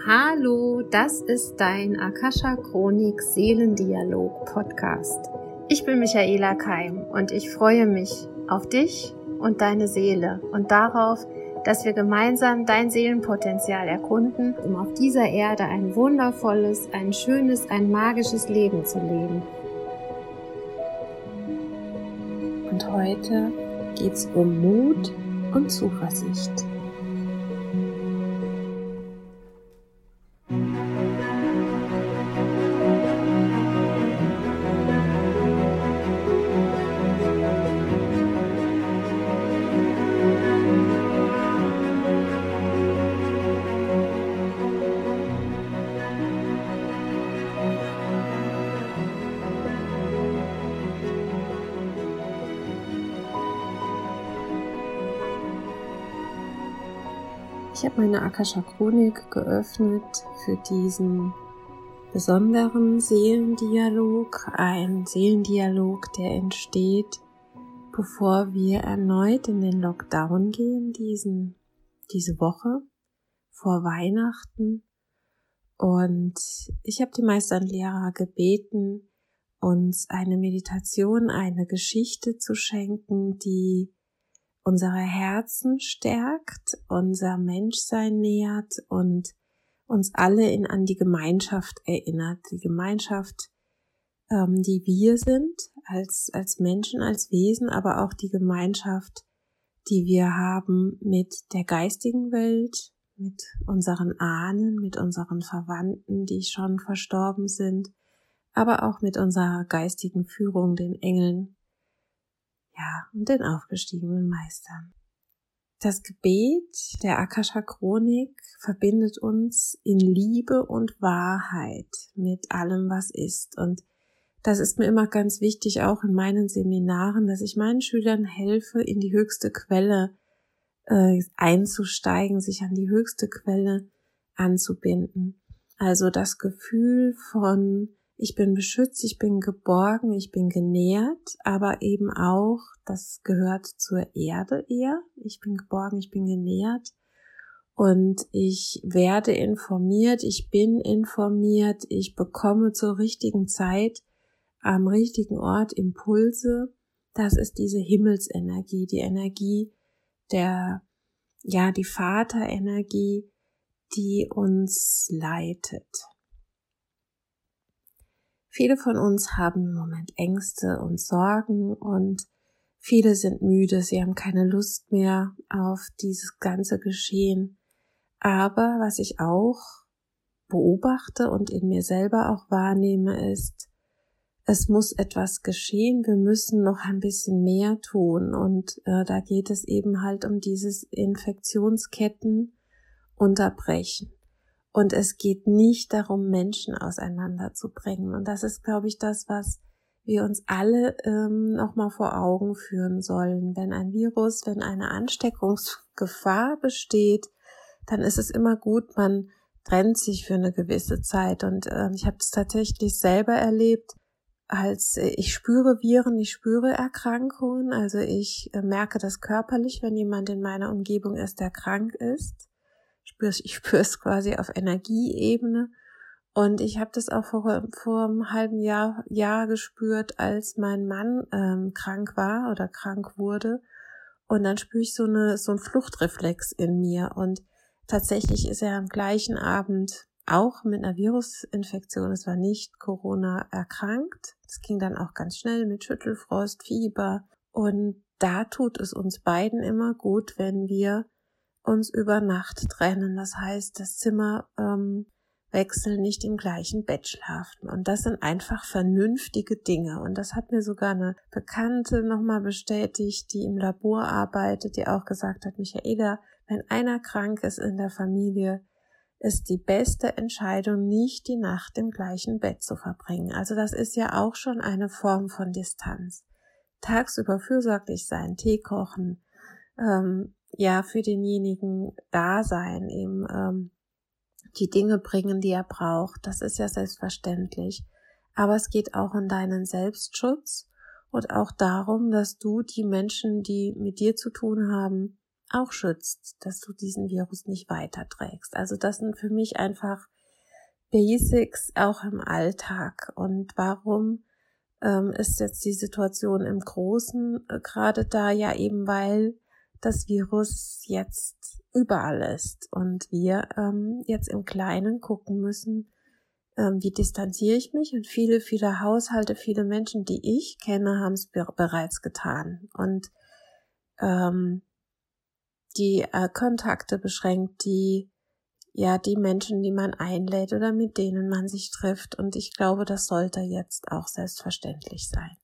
Hallo, das ist dein Akasha Chronik Seelendialog Podcast. Ich bin Michaela Keim und ich freue mich auf dich und deine Seele und darauf, dass wir gemeinsam dein Seelenpotenzial erkunden, um auf dieser Erde ein wundervolles, ein schönes, ein magisches Leben zu leben. Und heute geht's um Mut und Zuversicht. Ich habe meine Akasha Chronik geöffnet für diesen besonderen Seelendialog, ein Seelendialog, der entsteht, bevor wir erneut in den Lockdown gehen, diesen, diese Woche vor Weihnachten. Und ich habe die Meisterlehrer gebeten, uns eine Meditation, eine Geschichte zu schenken, die unsere Herzen stärkt, unser Menschsein nährt und uns alle in, an die Gemeinschaft erinnert. Die Gemeinschaft, ähm, die wir sind als, als Menschen, als Wesen, aber auch die Gemeinschaft, die wir haben mit der geistigen Welt, mit unseren Ahnen, mit unseren Verwandten, die schon verstorben sind, aber auch mit unserer geistigen Führung, den Engeln, ja, und den aufgestiegenen Meistern. Das Gebet der Akasha Chronik verbindet uns in Liebe und Wahrheit mit allem, was ist. Und das ist mir immer ganz wichtig, auch in meinen Seminaren, dass ich meinen Schülern helfe, in die höchste Quelle äh, einzusteigen, sich an die höchste Quelle anzubinden. Also das Gefühl von ich bin beschützt, ich bin geborgen, ich bin genährt, aber eben auch, das gehört zur Erde eher. Ich bin geborgen, ich bin genährt und ich werde informiert, ich bin informiert, ich bekomme zur richtigen Zeit am richtigen Ort Impulse. Das ist diese Himmelsenergie, die Energie der, ja, die Vaterenergie, die uns leitet. Viele von uns haben im Moment Ängste und Sorgen und viele sind müde, sie haben keine Lust mehr auf dieses ganze Geschehen. Aber was ich auch beobachte und in mir selber auch wahrnehme, ist, es muss etwas geschehen, wir müssen noch ein bisschen mehr tun und äh, da geht es eben halt um dieses Infektionsketten unterbrechen. Und es geht nicht darum, Menschen auseinanderzubringen. Und das ist, glaube ich, das, was wir uns alle ähm, nochmal vor Augen führen sollen. Wenn ein Virus, wenn eine Ansteckungsgefahr besteht, dann ist es immer gut, man trennt sich für eine gewisse Zeit. Und äh, ich habe es tatsächlich selber erlebt, als ich spüre Viren, ich spüre Erkrankungen. Also ich äh, merke das körperlich, wenn jemand in meiner Umgebung ist, der krank ist spüre ich spüre es quasi auf Energieebene. Und ich habe das auch vor, vor einem halben Jahr, Jahr gespürt, als mein Mann ähm, krank war oder krank wurde. Und dann spüre ich so eine so ein Fluchtreflex in mir. Und tatsächlich ist er am gleichen Abend auch mit einer Virusinfektion, es war nicht Corona, erkrankt. Es ging dann auch ganz schnell mit Schüttelfrost, Fieber. Und da tut es uns beiden immer gut, wenn wir uns über Nacht trennen. Das heißt, das Zimmer ähm, wechseln, nicht im gleichen Bett schlafen. Und das sind einfach vernünftige Dinge. Und das hat mir sogar eine Bekannte nochmal bestätigt, die im Labor arbeitet, die auch gesagt hat, Michaela, wenn einer krank ist in der Familie, ist die beste Entscheidung, nicht die Nacht im gleichen Bett zu verbringen. Also das ist ja auch schon eine Form von Distanz. Tagsüber fürsorglich sein, Tee kochen, ähm, ja für denjenigen da sein, ihm ähm, die Dinge bringen, die er braucht. Das ist ja selbstverständlich. Aber es geht auch um deinen Selbstschutz und auch darum, dass du die Menschen, die mit dir zu tun haben, auch schützt, dass du diesen Virus nicht weiterträgst. Also das sind für mich einfach Basics auch im Alltag. Und warum ähm, ist jetzt die Situation im Großen äh, gerade da? Ja, eben weil das Virus jetzt überall ist und wir ähm, jetzt im Kleinen gucken müssen, ähm, wie distanziere ich mich? Und viele, viele Haushalte, viele Menschen, die ich kenne, haben es be bereits getan. Und ähm, die äh, Kontakte beschränkt, die ja die Menschen, die man einlädt oder mit denen man sich trifft. Und ich glaube, das sollte jetzt auch selbstverständlich sein.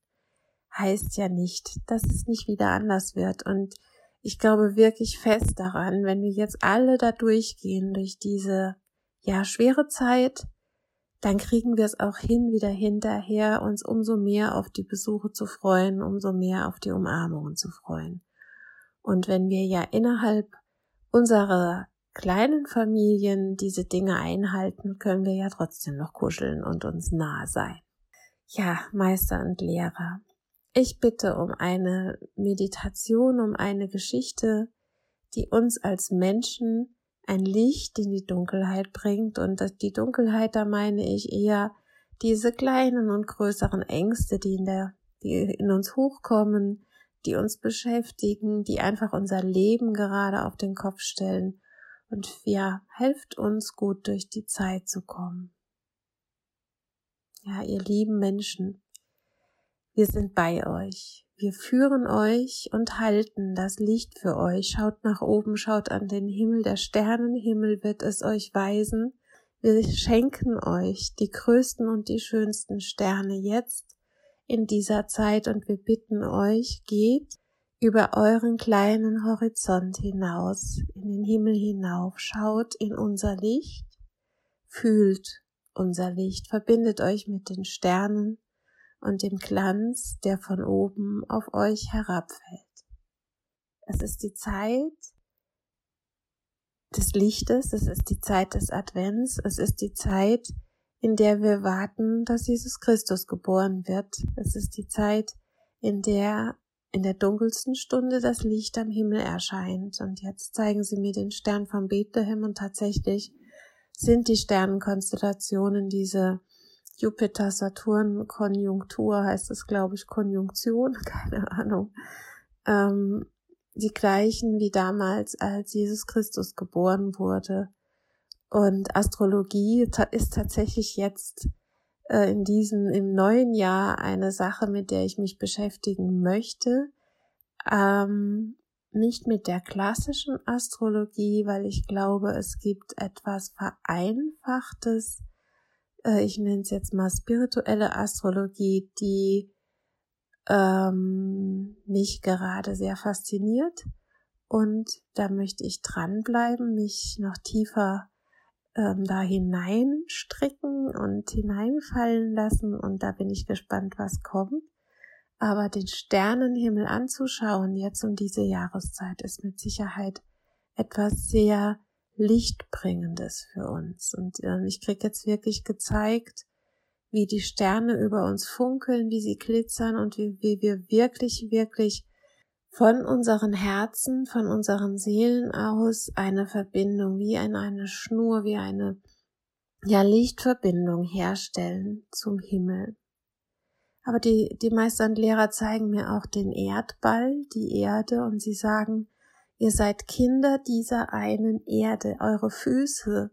Heißt ja nicht, dass es nicht wieder anders wird. Und ich glaube wirklich fest daran, wenn wir jetzt alle da durchgehen, durch diese ja schwere Zeit, dann kriegen wir es auch hin, wieder hinterher uns umso mehr auf die Besuche zu freuen, umso mehr auf die Umarmungen zu freuen. Und wenn wir ja innerhalb unserer kleinen Familien diese Dinge einhalten, können wir ja trotzdem noch kuscheln und uns nahe sein. Ja, Meister und Lehrer, ich bitte um eine Meditation, um eine Geschichte, die uns als Menschen ein Licht in die Dunkelheit bringt. Und die Dunkelheit, da meine ich eher diese kleinen und größeren Ängste, die in der, die in uns hochkommen, die uns beschäftigen, die einfach unser Leben gerade auf den Kopf stellen. Und ja, helft uns gut durch die Zeit zu kommen. Ja, ihr lieben Menschen, wir sind bei euch. Wir führen euch und halten das Licht für euch. Schaut nach oben, schaut an den Himmel. Der Sternenhimmel wird es euch weisen. Wir schenken euch die größten und die schönsten Sterne jetzt in dieser Zeit und wir bitten euch, geht über euren kleinen Horizont hinaus, in den Himmel hinauf, schaut in unser Licht, fühlt unser Licht, verbindet euch mit den Sternen und dem Glanz, der von oben auf euch herabfällt. Es ist die Zeit des Lichtes, es ist die Zeit des Advents, es ist die Zeit, in der wir warten, dass Jesus Christus geboren wird. Es ist die Zeit, in der in der dunkelsten Stunde das Licht am Himmel erscheint. Und jetzt zeigen sie mir den Stern von Bethlehem und tatsächlich sind die Sternenkonstellationen diese Jupiter-Saturn-Konjunktur heißt es, glaube ich, Konjunktion, keine Ahnung. Ähm, die gleichen wie damals, als Jesus Christus geboren wurde. Und Astrologie ist tatsächlich jetzt äh, in diesem, im neuen Jahr eine Sache, mit der ich mich beschäftigen möchte. Ähm, nicht mit der klassischen Astrologie, weil ich glaube, es gibt etwas Vereinfachtes äh, ich nenne es jetzt mal spirituelle Astrologie, die ähm, mich gerade sehr fasziniert. Und da möchte ich dranbleiben, mich noch tiefer ähm, da hineinstricken und hineinfallen lassen. Und da bin ich gespannt, was kommt. Aber den Sternenhimmel anzuschauen jetzt um diese Jahreszeit ist mit Sicherheit etwas sehr Lichtbringendes für uns. Und äh, ich krieg jetzt wirklich gezeigt, wie die Sterne über uns funkeln, wie sie glitzern und wie, wie wir wirklich, wirklich von unseren Herzen, von unseren Seelen aus eine Verbindung, wie eine, eine Schnur, wie eine ja, Lichtverbindung herstellen zum Himmel. Aber die, die Meister und Lehrer zeigen mir auch den Erdball, die Erde, und sie sagen, Ihr seid Kinder dieser einen Erde, eure Füße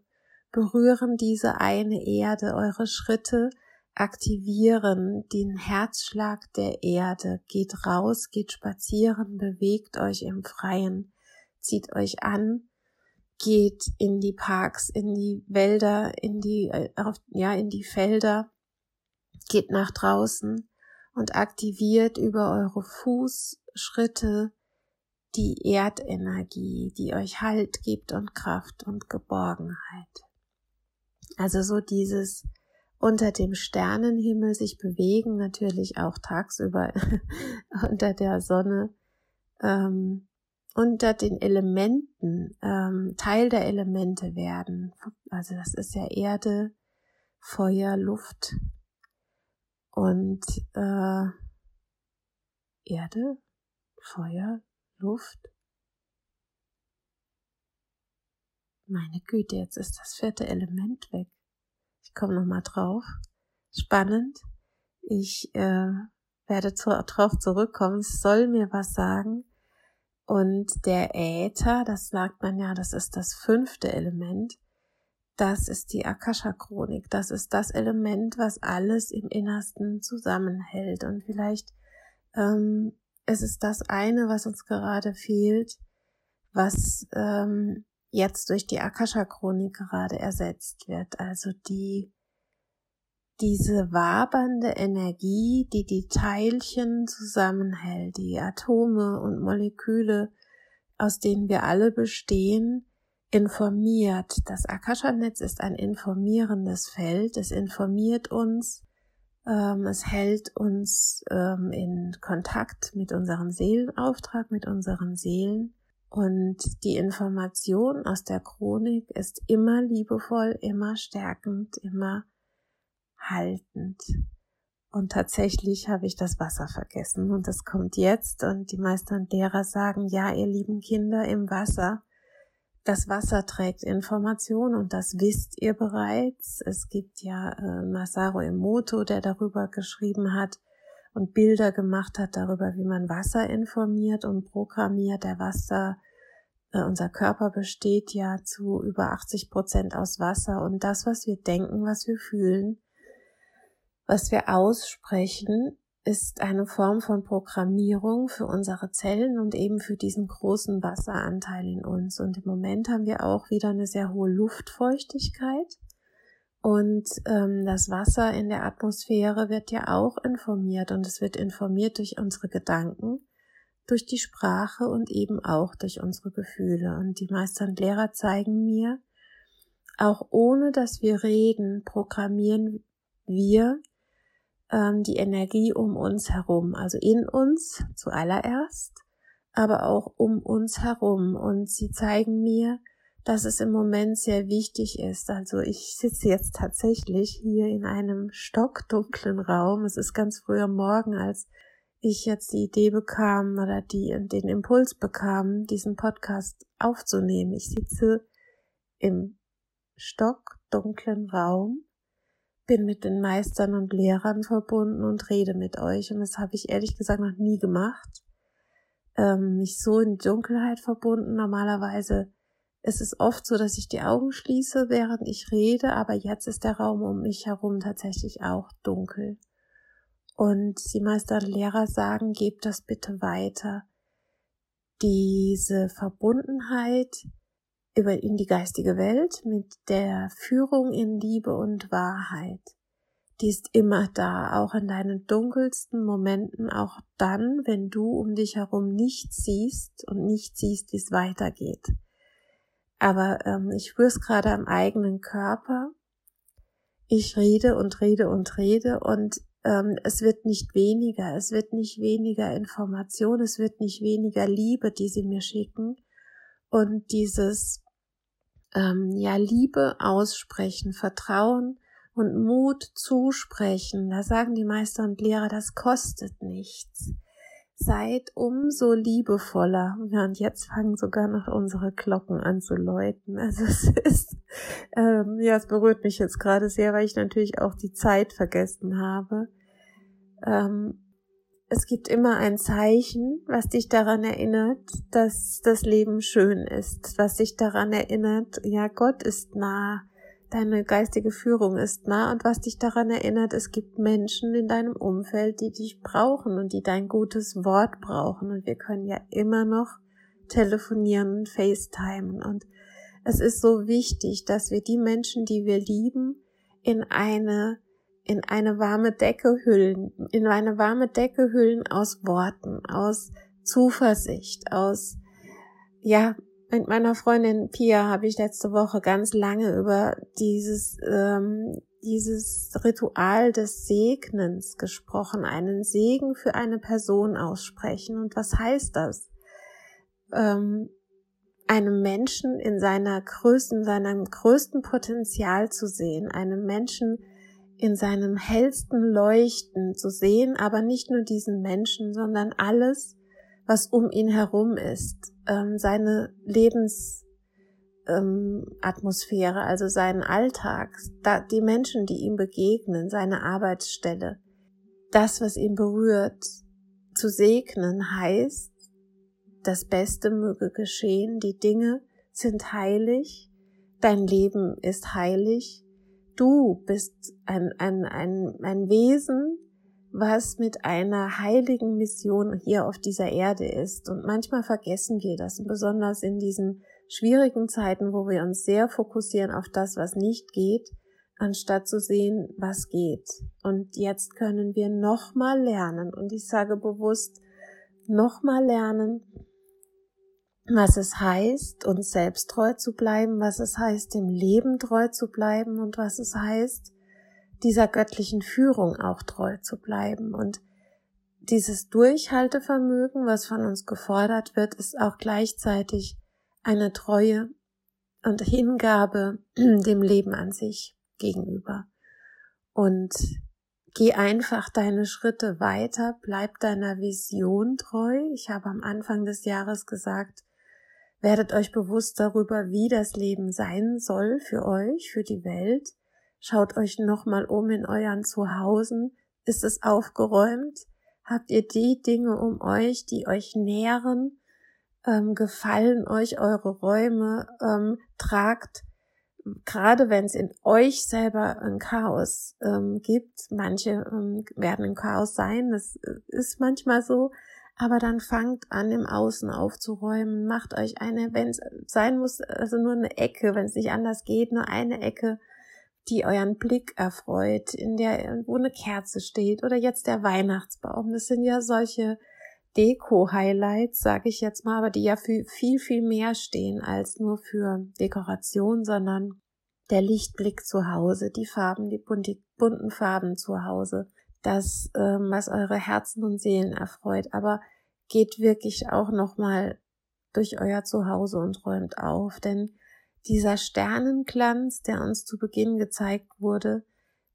berühren diese eine Erde, eure Schritte aktivieren den Herzschlag der Erde, geht raus, geht spazieren, bewegt euch im Freien, zieht euch an, geht in die Parks, in die Wälder, in die, äh, ja, in die Felder, geht nach draußen und aktiviert über eure Fußschritte die Erdenergie, die euch Halt gibt und Kraft und Geborgenheit. Also so dieses unter dem Sternenhimmel sich bewegen, natürlich auch tagsüber unter der Sonne, ähm, unter den Elementen, ähm, Teil der Elemente werden. Also das ist ja Erde, Feuer, Luft und äh, Erde, Feuer, Luft, Meine Güte, jetzt ist das vierte Element weg. Ich komme nochmal drauf. Spannend. Ich äh, werde zu, drauf zurückkommen. Es soll mir was sagen. Und der Äther, das sagt man ja, das ist das fünfte Element. Das ist die Akasha-Chronik. Das ist das Element, was alles im Innersten zusammenhält. Und vielleicht ähm, es ist das eine, was uns gerade fehlt, was ähm, jetzt durch die Akasha-Chronik gerade ersetzt wird. Also die diese wabernde Energie, die die Teilchen zusammenhält, die Atome und Moleküle, aus denen wir alle bestehen, informiert. Das Akasha-Netz ist ein informierendes Feld. Es informiert uns, es hält uns ähm, in Kontakt mit unserem Seelenauftrag, mit unseren Seelen. Und die Information aus der Chronik ist immer liebevoll, immer stärkend, immer haltend. Und tatsächlich habe ich das Wasser vergessen und das kommt jetzt und die Meister und Lehrer sagen, ja, ihr lieben Kinder, im Wasser, das Wasser trägt Information und das wisst ihr bereits. Es gibt ja äh, Masaru Emoto, der darüber geschrieben hat und Bilder gemacht hat darüber, wie man Wasser informiert und programmiert. Der Wasser, äh, unser Körper besteht ja zu über 80 Prozent aus Wasser und das, was wir denken, was wir fühlen, was wir aussprechen, ist eine Form von Programmierung für unsere Zellen und eben für diesen großen Wasseranteil in uns. Und im Moment haben wir auch wieder eine sehr hohe Luftfeuchtigkeit. Und ähm, das Wasser in der Atmosphäre wird ja auch informiert und es wird informiert durch unsere Gedanken, durch die Sprache und eben auch durch unsere Gefühle. Und die Meister und Lehrer zeigen mir, auch ohne dass wir reden, programmieren wir ähm, die Energie um uns herum, also in uns zuallererst, aber auch um uns herum. Und sie zeigen mir, dass es im Moment sehr wichtig ist. Also ich sitze jetzt tatsächlich hier in einem stockdunklen Raum. Es ist ganz früh am Morgen, als ich jetzt die Idee bekam oder die, den Impuls bekam, diesen Podcast aufzunehmen. Ich sitze im stockdunklen Raum bin mit den Meistern und Lehrern verbunden und rede mit euch. Und das habe ich ehrlich gesagt noch nie gemacht. Ähm, mich so in Dunkelheit verbunden. Normalerweise ist es oft so, dass ich die Augen schließe, während ich rede, aber jetzt ist der Raum um mich herum tatsächlich auch dunkel. Und die Meister und Lehrer sagen, gebt das bitte weiter. Diese Verbundenheit über in die geistige Welt mit der Führung in Liebe und Wahrheit. Die ist immer da, auch in deinen dunkelsten Momenten, auch dann, wenn du um dich herum nichts siehst und nicht siehst, wie es weitergeht. Aber ähm, ich spüre es gerade am eigenen Körper. Ich rede und rede und rede und ähm, es wird nicht weniger, es wird nicht weniger Information, es wird nicht weniger Liebe, die sie mir schicken. Und dieses ähm, ja Liebe aussprechen, Vertrauen und Mut zusprechen. Da sagen die Meister und Lehrer, das kostet nichts. Seid umso liebevoller. Ja, und jetzt fangen sogar noch unsere Glocken an zu läuten. Also es ist, ähm, ja, es berührt mich jetzt gerade sehr, weil ich natürlich auch die Zeit vergessen habe. Ähm, es gibt immer ein Zeichen, was dich daran erinnert, dass das Leben schön ist, was dich daran erinnert, ja, Gott ist nah, deine geistige Führung ist nah und was dich daran erinnert, es gibt Menschen in deinem Umfeld, die dich brauchen und die dein gutes Wort brauchen. Und wir können ja immer noch telefonieren und FaceTimen. Und es ist so wichtig, dass wir die Menschen, die wir lieben, in eine in eine warme Decke hüllen, in eine warme Decke hüllen aus Worten, aus Zuversicht, aus, ja, mit meiner Freundin Pia habe ich letzte Woche ganz lange über dieses, ähm, dieses Ritual des Segnens gesprochen, einen Segen für eine Person aussprechen. Und was heißt das? Ähm, einem Menschen in seiner größten, seinem größten Potenzial zu sehen, einem Menschen in seinem hellsten Leuchten zu sehen, aber nicht nur diesen Menschen, sondern alles, was um ihn herum ist, ähm, seine Lebens, Atmosphäre, also seinen Alltag, die Menschen, die ihm begegnen, seine Arbeitsstelle, das, was ihn berührt, zu segnen heißt, das Beste möge geschehen, die Dinge sind heilig, dein Leben ist heilig, du bist ein, ein, ein, ein Wesen, was mit einer heiligen Mission hier auf dieser Erde ist. Und manchmal vergessen wir das, besonders in diesen schwierigen Zeiten, wo wir uns sehr fokussieren auf das, was nicht geht, anstatt zu sehen, was geht. Und jetzt können wir nochmal lernen, und ich sage bewusst, nochmal lernen, was es heißt, uns selbst treu zu bleiben, was es heißt, dem Leben treu zu bleiben und was es heißt, dieser göttlichen Führung auch treu zu bleiben. Und dieses Durchhaltevermögen, was von uns gefordert wird, ist auch gleichzeitig eine Treue und Hingabe dem Leben an sich gegenüber. Und geh einfach deine Schritte weiter, bleib deiner Vision treu. Ich habe am Anfang des Jahres gesagt, werdet euch bewusst darüber, wie das Leben sein soll für euch, für die Welt. Schaut euch nochmal um in euren Zuhausen. Ist es aufgeräumt? Habt ihr die Dinge um euch, die euch nähren? Ähm, gefallen euch eure Räume? Ähm, tragt, gerade wenn es in euch selber ein Chaos ähm, gibt, manche ähm, werden im Chaos sein, das äh, ist manchmal so, aber dann fangt an, im Außen aufzuräumen, macht euch eine, wenn es sein muss, also nur eine Ecke, wenn es nicht anders geht, nur eine Ecke die euren Blick erfreut, in der, wo eine Kerze steht oder jetzt der Weihnachtsbaum. Das sind ja solche Deko-Highlights, sage ich jetzt mal, aber die ja für viel, viel mehr stehen als nur für Dekoration, sondern der Lichtblick zu Hause, die Farben, die bunten Farben zu Hause, das, ähm, was eure Herzen und Seelen erfreut. Aber geht wirklich auch nochmal durch euer Zuhause und räumt auf, denn dieser Sternenglanz, der uns zu Beginn gezeigt wurde,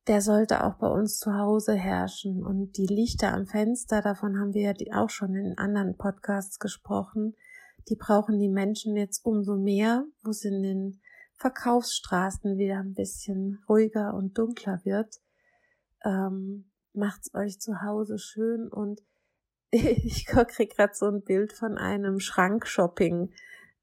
der sollte auch bei uns zu Hause herrschen. Und die Lichter am Fenster, davon haben wir ja auch schon in anderen Podcasts gesprochen, die brauchen die Menschen jetzt umso mehr, wo es in den Verkaufsstraßen wieder ein bisschen ruhiger und dunkler wird. Ähm, macht's euch zu Hause schön und ich krieg gerade so ein Bild von einem Schrankshopping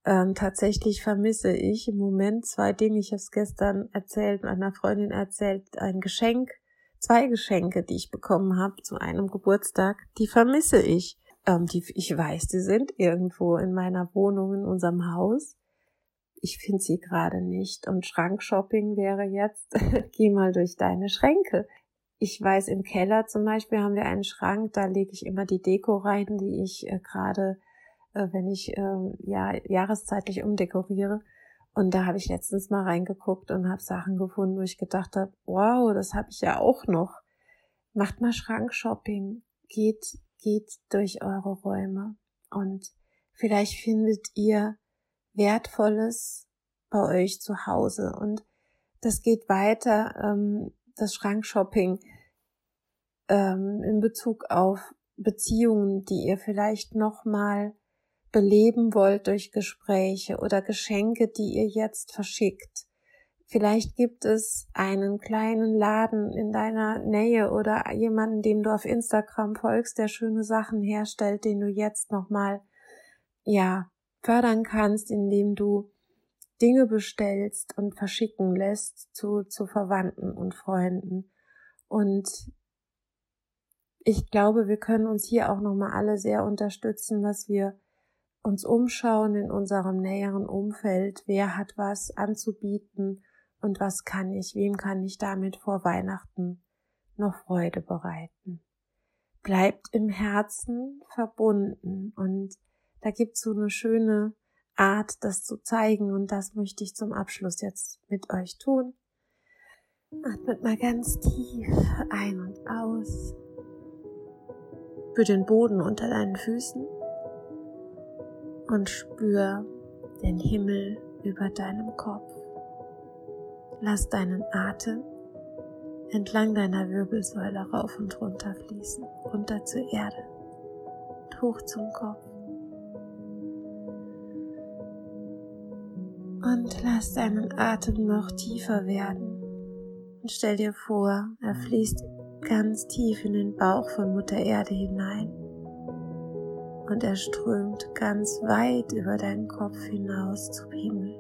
ähm, tatsächlich vermisse ich im Moment zwei Dinge. Ich habe es gestern erzählt, einer Freundin erzählt, ein Geschenk, zwei Geschenke, die ich bekommen habe zu einem Geburtstag, die vermisse ich. Ähm, die, ich weiß, die sind irgendwo in meiner Wohnung, in unserem Haus. Ich finde sie gerade nicht. Und Schrankshopping wäre jetzt, geh mal durch deine Schränke. Ich weiß, im Keller zum Beispiel haben wir einen Schrank, da lege ich immer die Deko rein, die ich äh, gerade äh, wenn ich äh, ja jahreszeitlich umdekoriere. Und da habe ich letztens mal reingeguckt und habe Sachen gefunden, wo ich gedacht habe, wow, das habe ich ja auch noch. Macht mal Schrankshopping, geht, geht durch eure Räume und vielleicht findet ihr Wertvolles bei euch zu Hause. Und das geht weiter, ähm, das Schrankshopping ähm, in Bezug auf Beziehungen, die ihr vielleicht nochmal beleben wollt durch Gespräche oder Geschenke, die ihr jetzt verschickt. Vielleicht gibt es einen kleinen Laden in deiner Nähe oder jemanden, dem du auf Instagram folgst, der schöne Sachen herstellt, den du jetzt nochmal, ja, fördern kannst, indem du Dinge bestellst und verschicken lässt zu, zu Verwandten und Freunden. Und ich glaube, wir können uns hier auch nochmal alle sehr unterstützen, dass wir uns umschauen in unserem näheren Umfeld, wer hat was anzubieten und was kann ich, wem kann ich damit vor Weihnachten noch Freude bereiten. Bleibt im Herzen verbunden und da gibt's so eine schöne Art, das zu zeigen und das möchte ich zum Abschluss jetzt mit euch tun. Atmet mal ganz tief ein und aus. Für den Boden unter deinen Füßen und spür den Himmel über deinem Kopf. Lass deinen Atem entlang deiner Wirbelsäule rauf und runter fließen, runter zur Erde hoch zum Kopf. Und lass deinen Atem noch tiefer werden. Und stell dir vor, er fließt ganz tief in den Bauch von Mutter Erde hinein. Und er strömt ganz weit über deinen Kopf hinaus zum Himmel.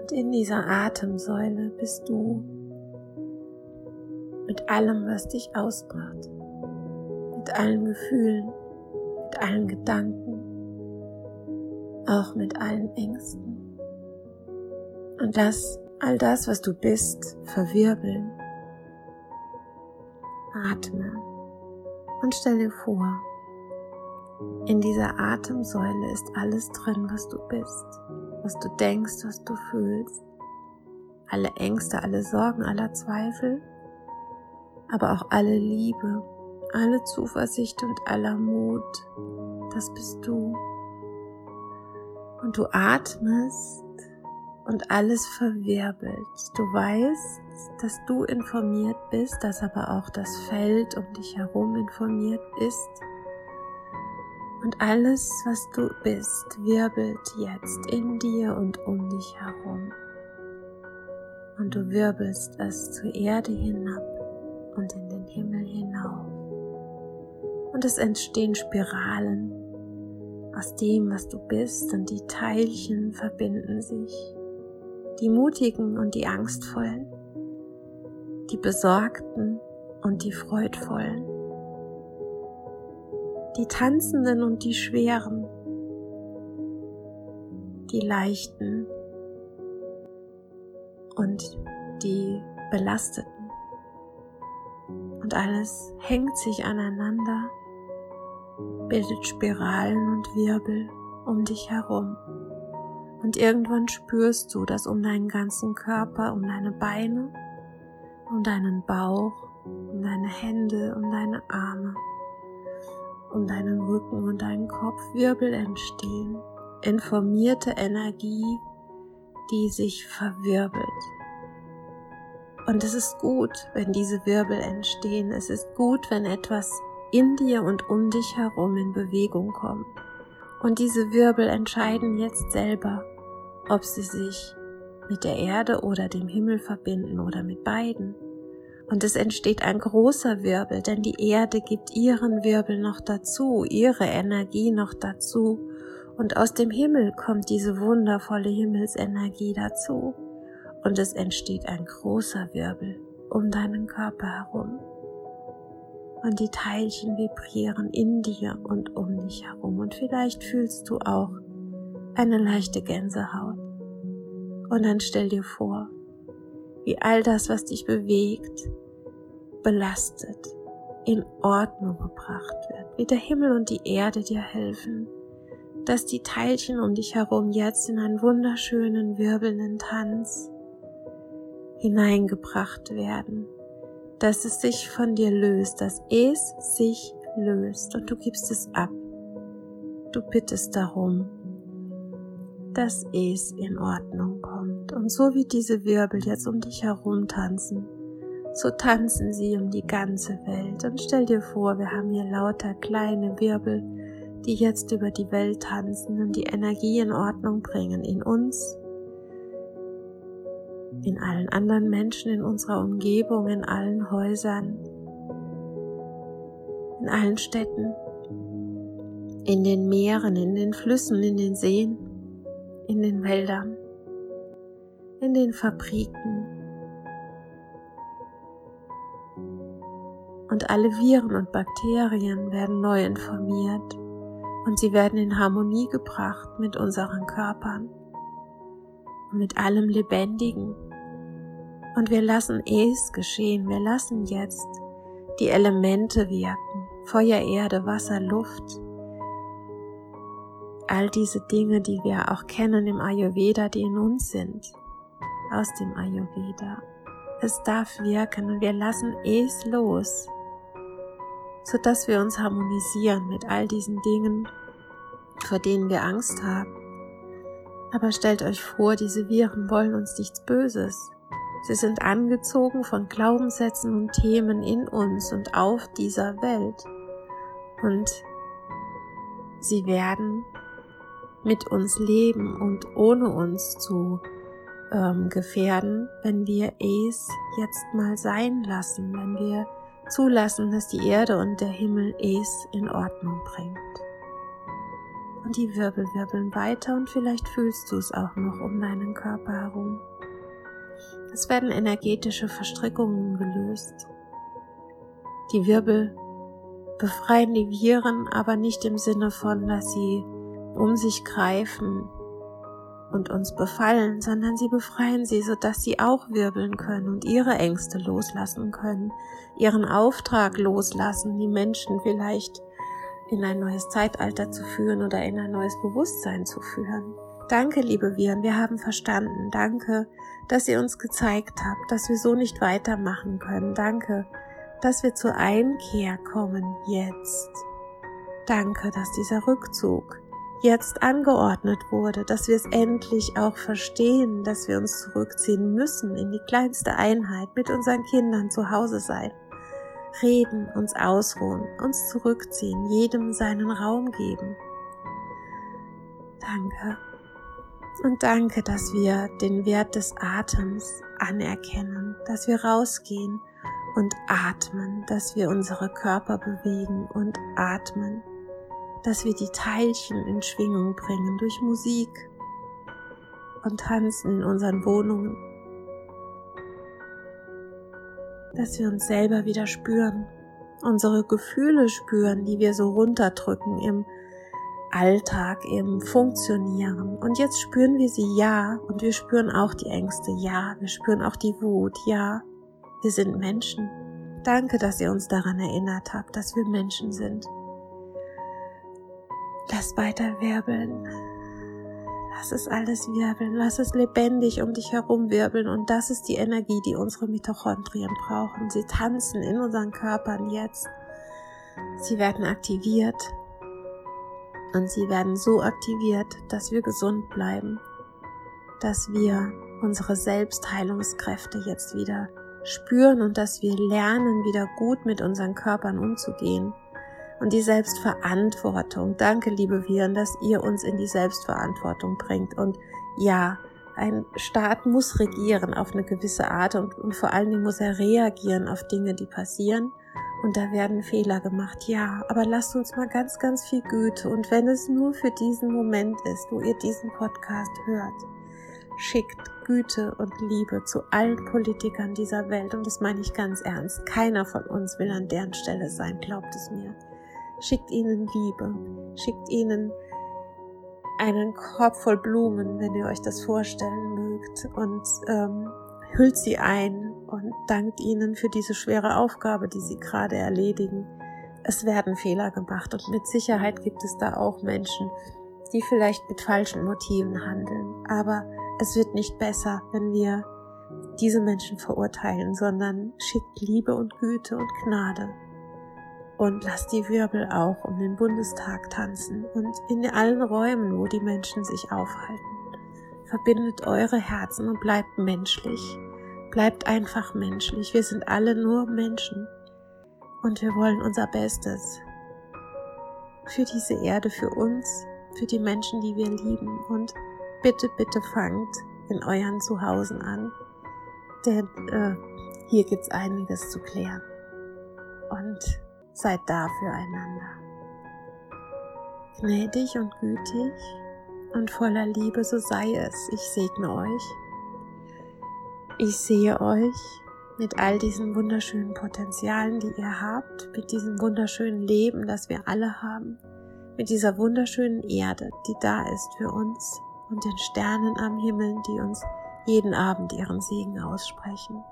Und in dieser Atemsäule bist du mit allem, was dich ausmacht, mit allen Gefühlen, mit allen Gedanken, auch mit allen Ängsten. Und lass all das, was du bist, verwirbeln. Atme und stell dir vor, in dieser Atemsäule ist alles drin, was du bist, was du denkst, was du fühlst. Alle Ängste, alle Sorgen, aller Zweifel, aber auch alle Liebe, alle Zuversicht und aller Mut. Das bist du. Und du atmest und alles verwirbelt. Du weißt, dass du informiert bist, dass aber auch das Feld um dich herum informiert ist. Und alles, was du bist, wirbelt jetzt in dir und um dich herum. Und du wirbelst es zur Erde hinab und in den Himmel hinauf. Und es entstehen Spiralen aus dem, was du bist, und die Teilchen verbinden sich. Die Mutigen und die Angstvollen, die Besorgten und die Freudvollen, die Tanzenden und die Schweren, die Leichten und die Belasteten. Und alles hängt sich aneinander, bildet Spiralen und Wirbel um dich herum. Und irgendwann spürst du, dass um deinen ganzen Körper, um deine Beine, um deinen Bauch, um deine Hände, um deine Arme, um deinen Rücken und deinen Kopf Wirbel entstehen. Informierte Energie, die sich verwirbelt. Und es ist gut, wenn diese Wirbel entstehen. Es ist gut, wenn etwas in dir und um dich herum in Bewegung kommt. Und diese Wirbel entscheiden jetzt selber, ob sie sich mit der Erde oder dem Himmel verbinden oder mit beiden. Und es entsteht ein großer Wirbel, denn die Erde gibt ihren Wirbel noch dazu, ihre Energie noch dazu. Und aus dem Himmel kommt diese wundervolle Himmelsenergie dazu. Und es entsteht ein großer Wirbel um deinen Körper herum und die Teilchen vibrieren in dir und um dich herum. Und vielleicht fühlst du auch eine leichte Gänsehaut. Und dann stell dir vor, wie all das, was dich bewegt, belastet, in Ordnung gebracht wird, wie der Himmel und die Erde dir helfen, dass die Teilchen um dich herum jetzt in einen wunderschönen wirbelnden Tanz hineingebracht werden dass es sich von dir löst, dass es sich löst und du gibst es ab. Du bittest darum, dass es in Ordnung kommt. Und so wie diese Wirbel jetzt um dich herum tanzen, so tanzen sie um die ganze Welt. Und stell dir vor, wir haben hier lauter kleine Wirbel, die jetzt über die Welt tanzen und die Energie in Ordnung bringen in uns in allen anderen Menschen in unserer Umgebung, in allen Häusern, in allen Städten, in den Meeren, in den Flüssen, in den Seen, in den Wäldern, in den Fabriken. Und alle Viren und Bakterien werden neu informiert und sie werden in Harmonie gebracht mit unseren Körpern und mit allem Lebendigen und wir lassen es geschehen. Wir lassen jetzt die Elemente wirken. Feuer, Erde, Wasser, Luft. All diese Dinge, die wir auch kennen im Ayurveda, die in uns sind. Aus dem Ayurveda. Es darf wirken und wir lassen es los, sodass wir uns harmonisieren mit all diesen Dingen, vor denen wir Angst haben. Aber stellt euch vor, diese Viren wollen uns nichts Böses. Sie sind angezogen von Glaubenssätzen und Themen in uns und auf dieser Welt. Und sie werden mit uns leben und ohne uns zu ähm, gefährden, wenn wir es jetzt mal sein lassen, wenn wir zulassen, dass die Erde und der Himmel es in Ordnung bringt. Und die Wirbel wirbeln weiter und vielleicht fühlst du es auch noch um deinen Körper herum. Es werden energetische Verstrickungen gelöst. Die Wirbel befreien die Viren, aber nicht im Sinne von, dass sie um sich greifen und uns befallen, sondern sie befreien sie, sodass sie auch wirbeln können und ihre Ängste loslassen können, ihren Auftrag loslassen, die Menschen vielleicht in ein neues Zeitalter zu führen oder in ein neues Bewusstsein zu führen. Danke, liebe Viren, wir haben verstanden. Danke, dass ihr uns gezeigt habt, dass wir so nicht weitermachen können. Danke, dass wir zur Einkehr kommen jetzt. Danke, dass dieser Rückzug jetzt angeordnet wurde, dass wir es endlich auch verstehen, dass wir uns zurückziehen müssen in die kleinste Einheit, mit unseren Kindern zu Hause sein, reden, uns ausruhen, uns zurückziehen, jedem seinen Raum geben. Danke. Und danke, dass wir den Wert des Atems anerkennen, dass wir rausgehen und atmen, dass wir unsere Körper bewegen und atmen dass wir die Teilchen in Schwingung bringen durch Musik und Tanzen in unseren Wohnungen, dass wir uns selber wieder spüren, unsere Gefühle spüren, die wir so runterdrücken im Alltag, im Funktionieren. Und jetzt spüren wir sie ja und wir spüren auch die Ängste, ja, wir spüren auch die Wut, ja, wir sind Menschen. Danke, dass ihr uns daran erinnert habt, dass wir Menschen sind. Lass weiter wirbeln. Lass es alles wirbeln. Lass es lebendig um dich herum wirbeln. Und das ist die Energie, die unsere Mitochondrien brauchen. Sie tanzen in unseren Körpern jetzt. Sie werden aktiviert. Und sie werden so aktiviert, dass wir gesund bleiben. Dass wir unsere Selbstheilungskräfte jetzt wieder spüren und dass wir lernen, wieder gut mit unseren Körpern umzugehen und die Selbstverantwortung. Danke, liebe Viren, dass ihr uns in die Selbstverantwortung bringt. Und ja, ein Staat muss regieren auf eine gewisse Art und, und vor allen Dingen muss er reagieren auf Dinge, die passieren. Und da werden Fehler gemacht, ja. Aber lasst uns mal ganz, ganz viel Güte. Und wenn es nur für diesen Moment ist, wo ihr diesen Podcast hört, schickt Güte und Liebe zu allen Politikern dieser Welt. Und das meine ich ganz ernst. Keiner von uns will an deren Stelle sein, glaubt es mir schickt ihnen Liebe, schickt ihnen einen Korb voll Blumen, wenn ihr euch das vorstellen mögt, und ähm, hüllt sie ein und dankt ihnen für diese schwere Aufgabe, die sie gerade erledigen. Es werden Fehler gemacht und mit Sicherheit gibt es da auch Menschen, die vielleicht mit falschen Motiven handeln. Aber es wird nicht besser, wenn wir diese Menschen verurteilen, sondern schickt Liebe und Güte und Gnade und lasst die Wirbel auch um den Bundestag tanzen und in allen Räumen, wo die Menschen sich aufhalten. Verbindet eure Herzen und bleibt menschlich. Bleibt einfach menschlich. Wir sind alle nur Menschen und wir wollen unser Bestes für diese Erde, für uns, für die Menschen, die wir lieben. Und bitte, bitte fangt in euren Zuhausen an, denn äh, hier gibt's einiges zu klären. Und Seid da füreinander. Gnädig und gütig und voller Liebe, so sei es. Ich segne euch. Ich sehe euch mit all diesen wunderschönen Potenzialen, die ihr habt, mit diesem wunderschönen Leben, das wir alle haben, mit dieser wunderschönen Erde, die da ist für uns und den Sternen am Himmel, die uns jeden Abend ihren Segen aussprechen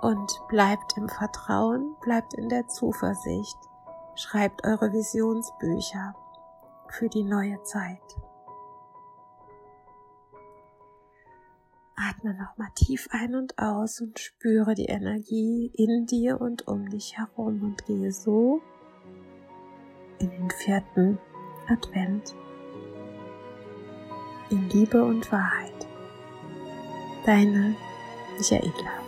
und bleibt im Vertrauen, bleibt in der Zuversicht, schreibt eure Visionsbücher für die neue Zeit. Atme nochmal tief ein und aus und spüre die Energie in dir und um dich herum und gehe so in den vierten Advent in Liebe und Wahrheit. Deine Michaela.